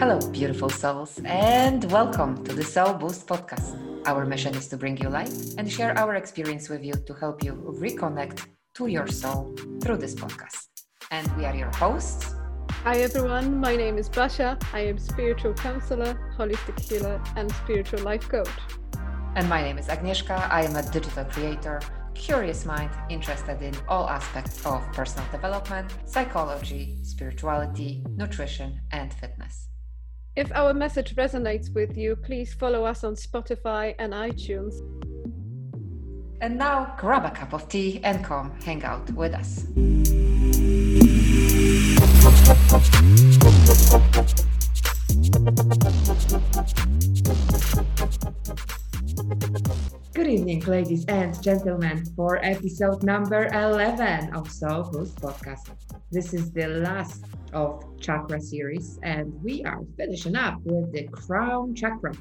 Hello, beautiful souls, and welcome to the Soul Boost podcast. Our mission is to bring you light and share our experience with you to help you reconnect to your soul through this podcast. And we are your hosts. Hi everyone, my name is Basha. I am spiritual counselor, holistic healer, and spiritual life coach. And my name is Agnieszka. I am a digital creator, curious mind, interested in all aspects of personal development, psychology, spirituality, nutrition, and fitness. If our message resonates with you, please follow us on Spotify and iTunes. And now grab a cup of tea and come hang out with us. Good evening, ladies and gentlemen, for episode number 11 of Soul Boost Podcast. This is the last of chakra series, and we are finishing up with the crown chakra.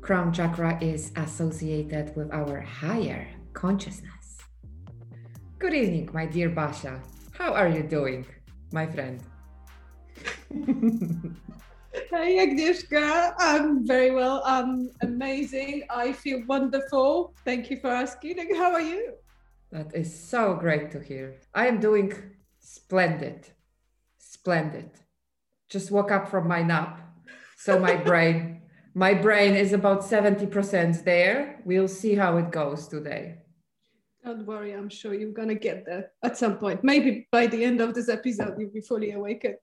Crown chakra is associated with our higher consciousness. Good evening, my dear Basha. How are you doing, my friend? Hey Agnieszka, I'm very well. I'm amazing. I feel wonderful. Thank you for asking. And how are you? That is so great to hear. I am doing splendid. Splendid. Just woke up from my nap. So my brain, my brain is about 70% there. We'll see how it goes today. Don't worry, I'm sure you're gonna get there at some point. Maybe by the end of this episode, you'll be fully awakened.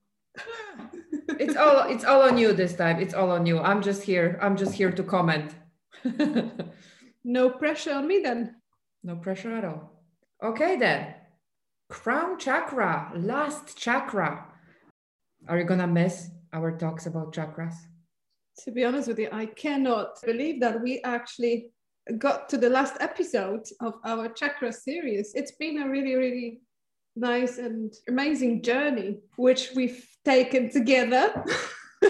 it's all it's all on you this time. It's all on you. I'm just here. I'm just here to comment. no pressure on me then. No pressure at all. Okay then. Crown chakra, last chakra. Are you gonna miss our talks about chakras? To be honest with you, I cannot believe that we actually got to the last episode of our chakra series. It's been a really, really nice and amazing journey, which we've taken together.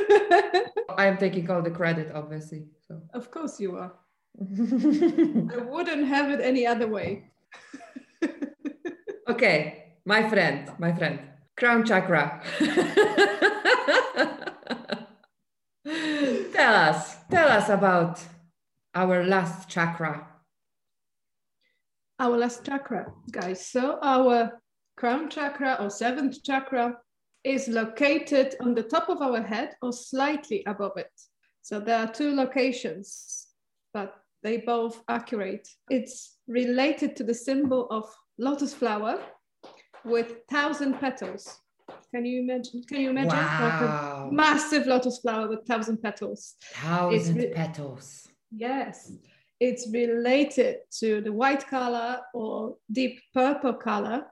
I am taking all the credit, obviously. So. Of course you are. I wouldn't have it any other way. okay, my friend, my friend, crown chakra. tell us, tell us about our last chakra. Our last chakra, guys. So, our crown chakra or seventh chakra is located on the top of our head or slightly above it. So, there are two locations, but they both accurate. It's related to the symbol of lotus flower with thousand petals. Can you imagine? Can you imagine wow. like a massive lotus flower with thousand petals? Thousand re- petals. Yes, it's related to the white color or deep purple color.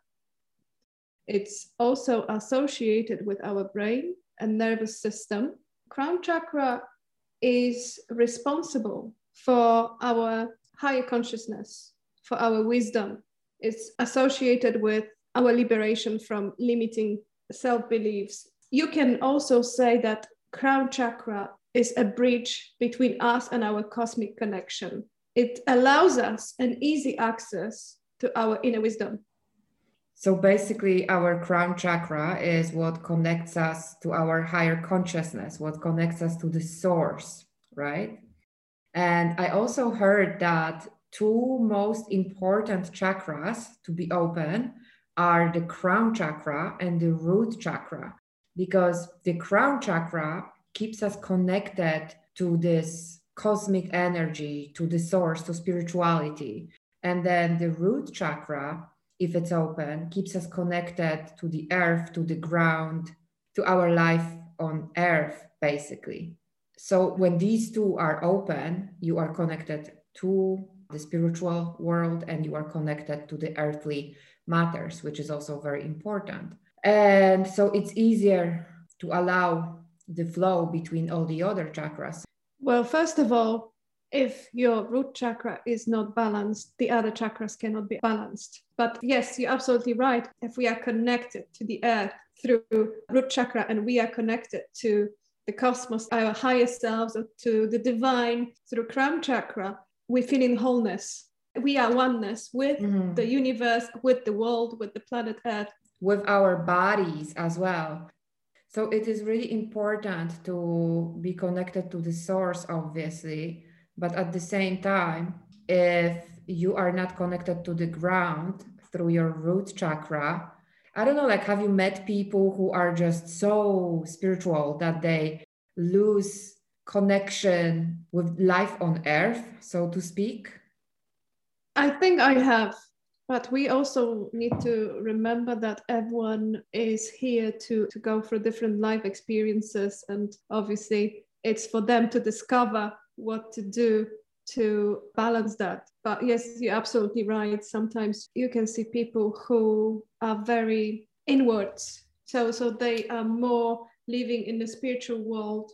It's also associated with our brain and nervous system. Crown chakra is responsible for our higher consciousness, for our wisdom. It's associated with our liberation from limiting self beliefs. You can also say that crown chakra is a bridge between us and our cosmic connection. It allows us an easy access to our inner wisdom. So basically, our crown chakra is what connects us to our higher consciousness, what connects us to the source, right? And I also heard that two most important chakras to be open are the crown chakra and the root chakra, because the crown chakra keeps us connected to this cosmic energy, to the source, to spirituality. And then the root chakra, if it's open, keeps us connected to the earth, to the ground, to our life on earth, basically. So when these two are open, you are connected to the spiritual world and you are connected to the earthly matters, which is also very important. And so it's easier to allow the flow between all the other chakras. Well, first of all, if your root chakra is not balanced, the other chakras cannot be balanced. But yes, you're absolutely right. If we are connected to the earth through root chakra and we are connected to the cosmos, our higher selves, or to the divine through crown chakra, we feel in wholeness. We are oneness with mm-hmm. the universe, with the world, with the planet Earth. With our bodies as well. So it is really important to be connected to the source, obviously, but at the same time, if you are not connected to the ground through your root chakra, I don't know, like, have you met people who are just so spiritual that they lose connection with life on earth, so to speak? I think I have. But we also need to remember that everyone is here to, to go through different life experiences. And obviously, it's for them to discover what to do to balance that. But yes, you're absolutely right. Sometimes you can see people who are very inwards. So, so they are more living in the spiritual world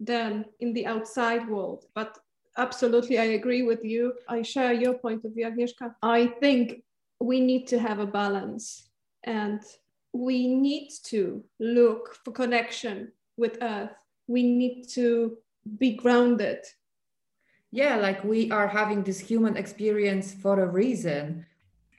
than in the outside world. But absolutely, I agree with you. I share your point of view, Agnieszka. I think we need to have a balance and we need to look for connection with earth we need to be grounded yeah like we are having this human experience for a reason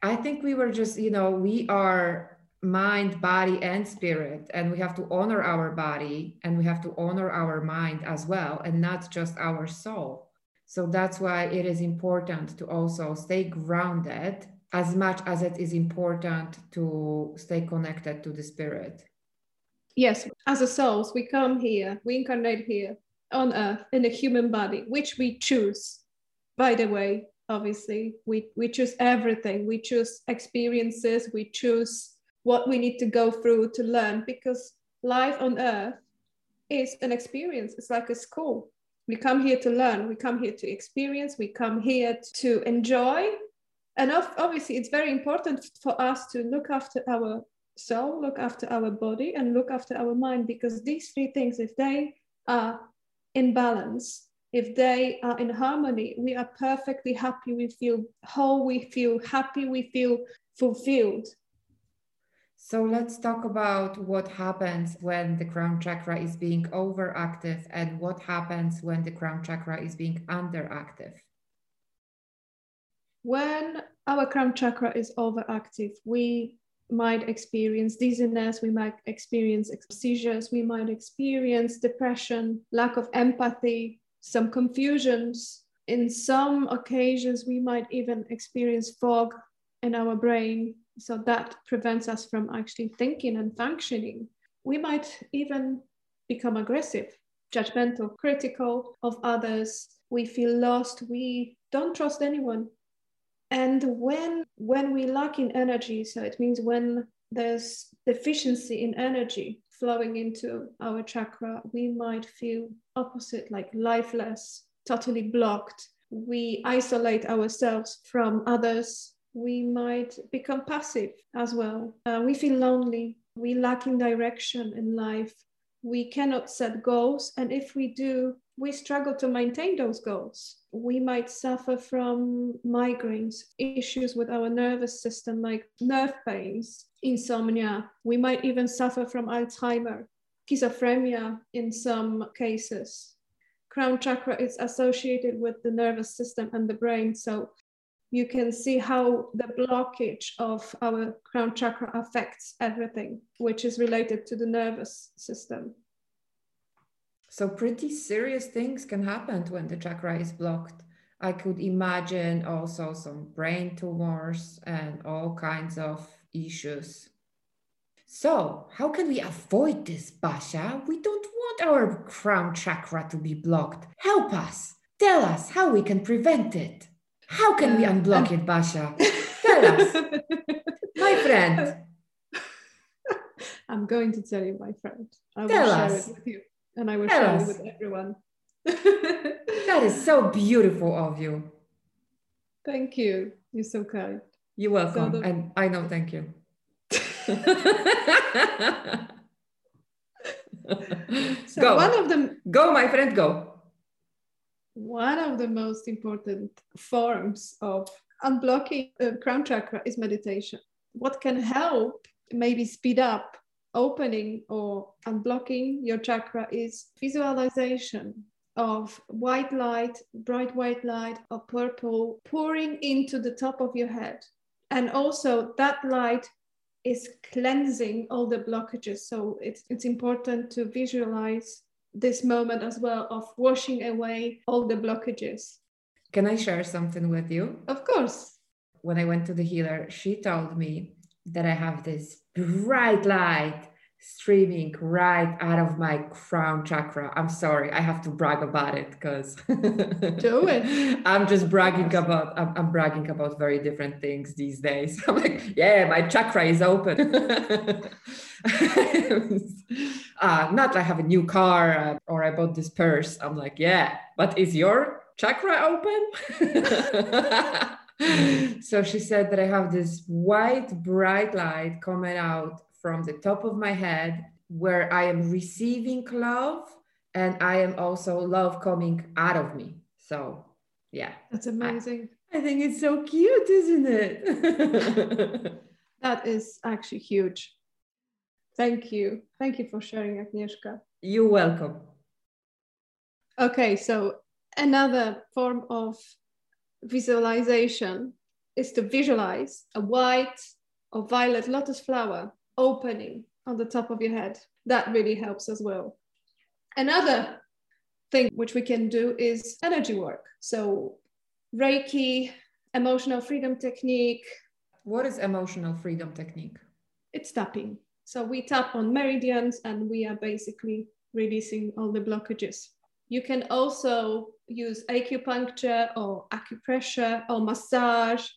i think we were just you know we are mind body and spirit and we have to honor our body and we have to honor our mind as well and not just our soul so that's why it is important to also stay grounded as much as it is important to stay connected to the spirit. Yes, as a souls, we come here, we incarnate here on earth in a human body, which we choose. By the way, obviously, we, we choose everything. We choose experiences, we choose what we need to go through to learn because life on earth is an experience. It's like a school. We come here to learn, we come here to experience, we come here to enjoy. And obviously it's very important for us to look after our soul look after our body and look after our mind because these three things if they are in balance if they are in harmony we are perfectly happy. We feel whole. We feel happy. We feel fulfilled so let's talk about what happens when the crown chakra is being overactive and what happens when the crown chakra is being underactive when our crown chakra is overactive, we might experience dizziness, we might experience seizures, we might experience depression, lack of empathy, some confusions. In some occasions, we might even experience fog in our brain. So that prevents us from actually thinking and functioning. We might even become aggressive, judgmental, critical of others. We feel lost. We don't trust anyone and when when we lack in energy so it means when there's deficiency in energy flowing into our chakra we might feel opposite like lifeless totally blocked we isolate ourselves from others we might become passive as well uh, we feel lonely we lack in direction in life we cannot set goals and if we do we struggle to maintain those goals. We might suffer from migraines, issues with our nervous system, like nerve pains, insomnia. We might even suffer from Alzheimer, schizophrenia in some cases. Crown chakra is associated with the nervous system and the brain. So you can see how the blockage of our crown chakra affects everything, which is related to the nervous system. So pretty serious things can happen when the chakra is blocked. I could imagine also some brain tumors and all kinds of issues. So, how can we avoid this, Basha? We don't want our crown chakra to be blocked. Help us. Tell us how we can prevent it. How can we uh, unblock it, Basha? Tell us. my friend. I'm going to tell you, my friend. I tell us. with you and I will Tell share us. it with everyone. that is so beautiful of you. Thank you. You're so kind. You're welcome. So the... And I know, thank you. so go. one of them go my friend go one of the most important forms of unblocking the crown chakra is meditation what can help maybe speed up opening or unblocking your chakra is visualization of white light, bright white light or purple pouring into the top of your head. And also that light is cleansing all the blockages. So it's it's important to visualize this moment as well of washing away all the blockages. Can I share something with you? Of course. When I went to the healer, she told me that I have this bright light streaming right out of my crown chakra. I'm sorry, I have to brag about it because do it. I'm just bragging about I'm, I'm, bragging about very different things these days. I'm like, yeah, my chakra is open. uh, not I have a new car uh, or I bought this purse. I'm like, yeah, but is your chakra open? so she said that I have this white bright light coming out from the top of my head where I am receiving love and I am also love coming out of me. So, yeah. That's amazing. I, I think it's so cute, isn't it? that is actually huge. Thank you. Thank you for sharing, Agnieszka. You're welcome. Okay, so another form of visualization is to visualize a white or violet lotus flower opening on the top of your head. That really helps as well. Another thing which we can do is energy work. So, Reiki, emotional freedom technique. What is emotional freedom technique? It's tapping. So, we tap on meridians and we are basically releasing all the blockages. You can also use acupuncture or acupressure or massage.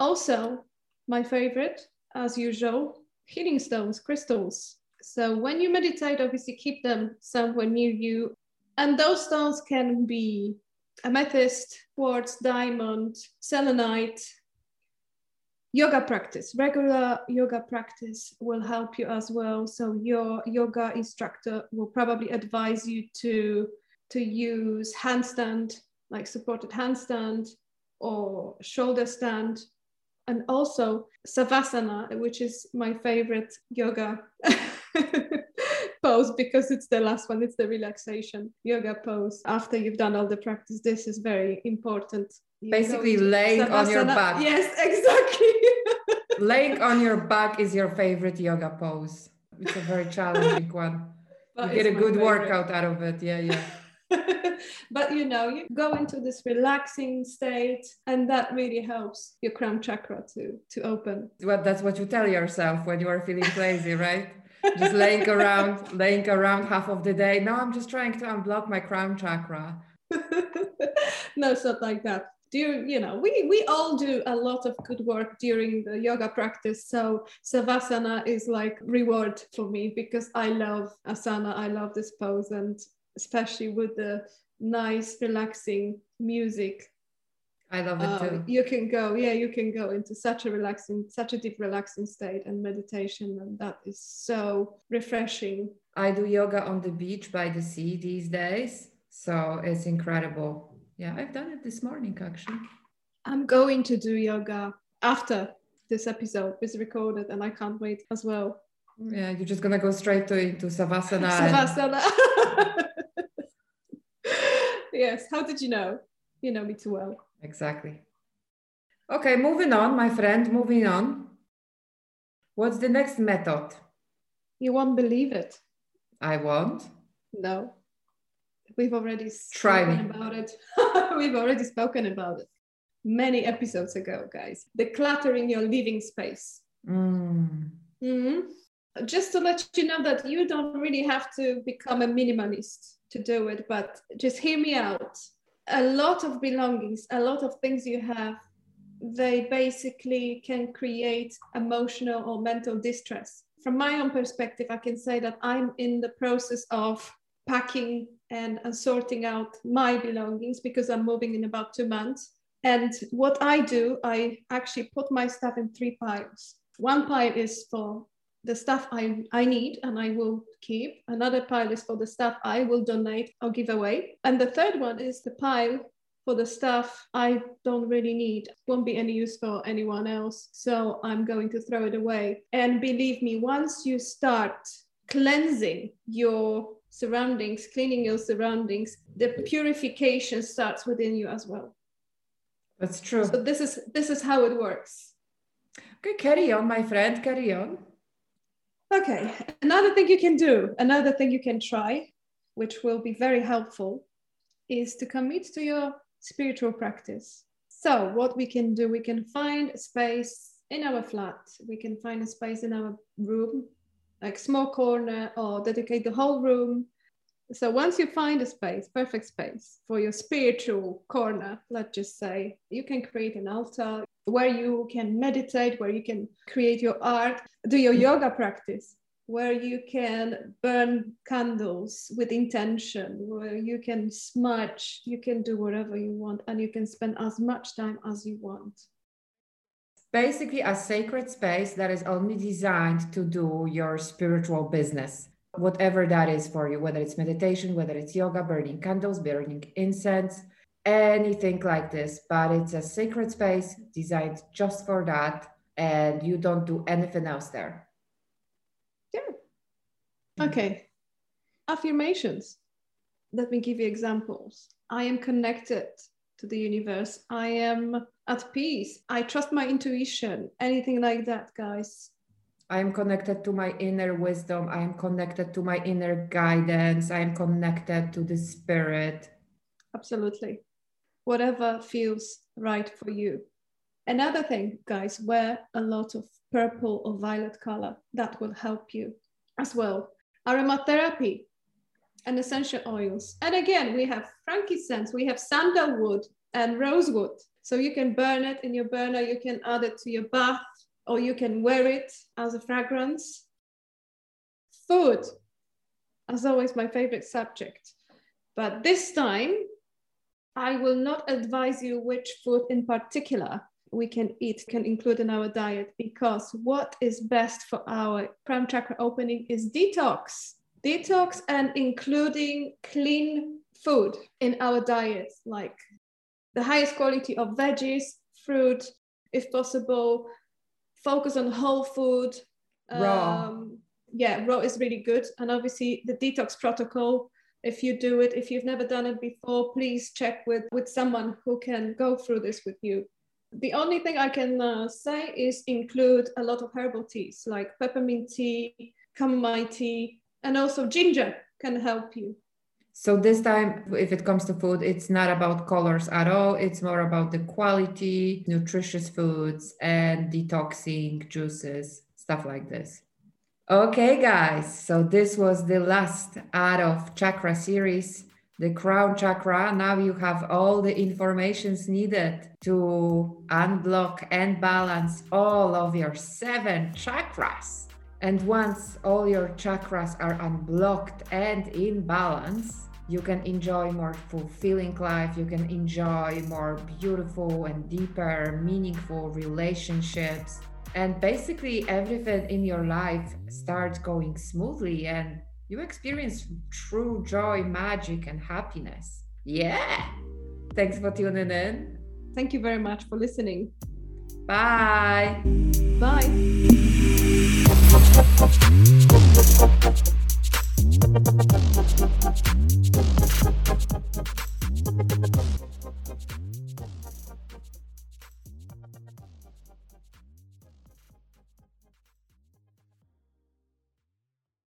Also, my favorite, as usual, healing stones, crystals. So when you meditate, obviously keep them somewhere near you. And those stones can be amethyst, quartz, diamond, selenite. Yoga practice, regular yoga practice will help you as well. So your yoga instructor will probably advise you to, to use handstand, like supported handstand or shoulder stand and also savasana, which is my favorite yoga pose because it's the last one, it's the relaxation yoga pose. After you've done all the practice, this is very important. You Basically, laying savasana. on your back. Yes, exactly. laying on your back is your favorite yoga pose. It's a very challenging one. But you get a good favorite. workout out of it. Yeah, yeah. but you know, you go into this relaxing state, and that really helps your crown chakra to to open. Well, that's what you tell yourself when you are feeling lazy, right? just laying around, laying around half of the day. No, I'm just trying to unblock my crown chakra. no, it's not like that. Do you, you know, we we all do a lot of good work during the yoga practice. So savasana is like reward for me because I love asana. I love this pose, and especially with the nice, relaxing music. I love it too. Um, you can go, yeah, you can go into such a relaxing, such a deep, relaxing state and meditation, and that is so refreshing. I do yoga on the beach by the sea these days, so it's incredible. Yeah, I've done it this morning actually. I'm going to do yoga after this episode is recorded, and I can't wait as well. Yeah, you're just gonna go straight to into savasana. Savasana. yes. How did you know? You know me too well. Exactly. Okay, moving on, my friend, moving on. What's the next method? You won't believe it. I won't. No. We've already spoken about it. We've already spoken about it many episodes ago, guys. The clutter in your living space. Mm. Mm-hmm. Just to let you know that you don't really have to become a minimalist to do it, but just hear me out. A lot of belongings, a lot of things you have, they basically can create emotional or mental distress. From my own perspective, I can say that I'm in the process of packing and, and sorting out my belongings because I'm moving in about two months. And what I do, I actually put my stuff in three piles. One pile is for the stuff I, I need and I will keep. Another pile is for the stuff I will donate or give away. And the third one is the pile for the stuff I don't really need, won't be any use for anyone else. So I'm going to throw it away. And believe me, once you start cleansing your surroundings, cleaning your surroundings, the purification starts within you as well. That's true. So this is this is how it works. Okay, carry on, my friend, carry on. Okay, another thing you can do, another thing you can try, which will be very helpful, is to commit to your spiritual practice. So, what we can do, we can find a space in our flat, we can find a space in our room, like small corner, or dedicate the whole room. So, once you find a space, perfect space for your spiritual corner, let's just say, you can create an altar where you can meditate, where you can create your art, do your yoga practice, where you can burn candles with intention, where you can smudge, you can do whatever you want, and you can spend as much time as you want. Basically, a sacred space that is only designed to do your spiritual business, whatever that is for you, whether it's meditation, whether it's yoga, burning candles, burning incense, anything like this, but it's a sacred space designed just for that, and you don't do anything else there. Yeah. Mm. Okay. Affirmations. Let me give you examples. I am connected to the universe. I am at peace. I trust my intuition. Anything like that, guys. I am connected to my inner wisdom. I am connected to my inner guidance. I am connected to the spirit. Absolutely whatever feels right for you. Another thing, guys, wear a lot of purple or violet color. That will help you as well. Aromatherapy and essential oils. And again, we have frankincense, we have sandalwood and rosewood. So you can burn it in your burner, you can add it to your bath, or you can wear it as a fragrance. Food, as always, my favorite subject. But this time, I will not advise you which food in particular we can eat, can include in our diet, because what is best for our prime chakra opening is detox. Detox and including clean food in our diet, like the highest quality of veggies, fruit, if possible, focus on whole food. Raw. Um, yeah, raw is really good. And obviously, the detox protocol if you do it if you've never done it before please check with with someone who can go through this with you. The only thing i can uh, say is include a lot of herbal teas like peppermint tea chamomile tea and also ginger can help you. So this time if it comes to food it's not about colors at all. It's more about the quality nutritious foods and detoxing juices stuff like this Okay, guys, so this was the last out of chakra series, the crown chakra. Now you have all the informations needed to unblock and balance all of your seven chakras. And once all your chakras are unblocked and in balance, you can enjoy more fulfilling life you can enjoy more beautiful and deeper meaningful relationships and basically everything in your life starts going smoothly and you experience true joy magic and happiness. Yeah. Thanks for tuning in. Thank you very much for listening. Bye. Bye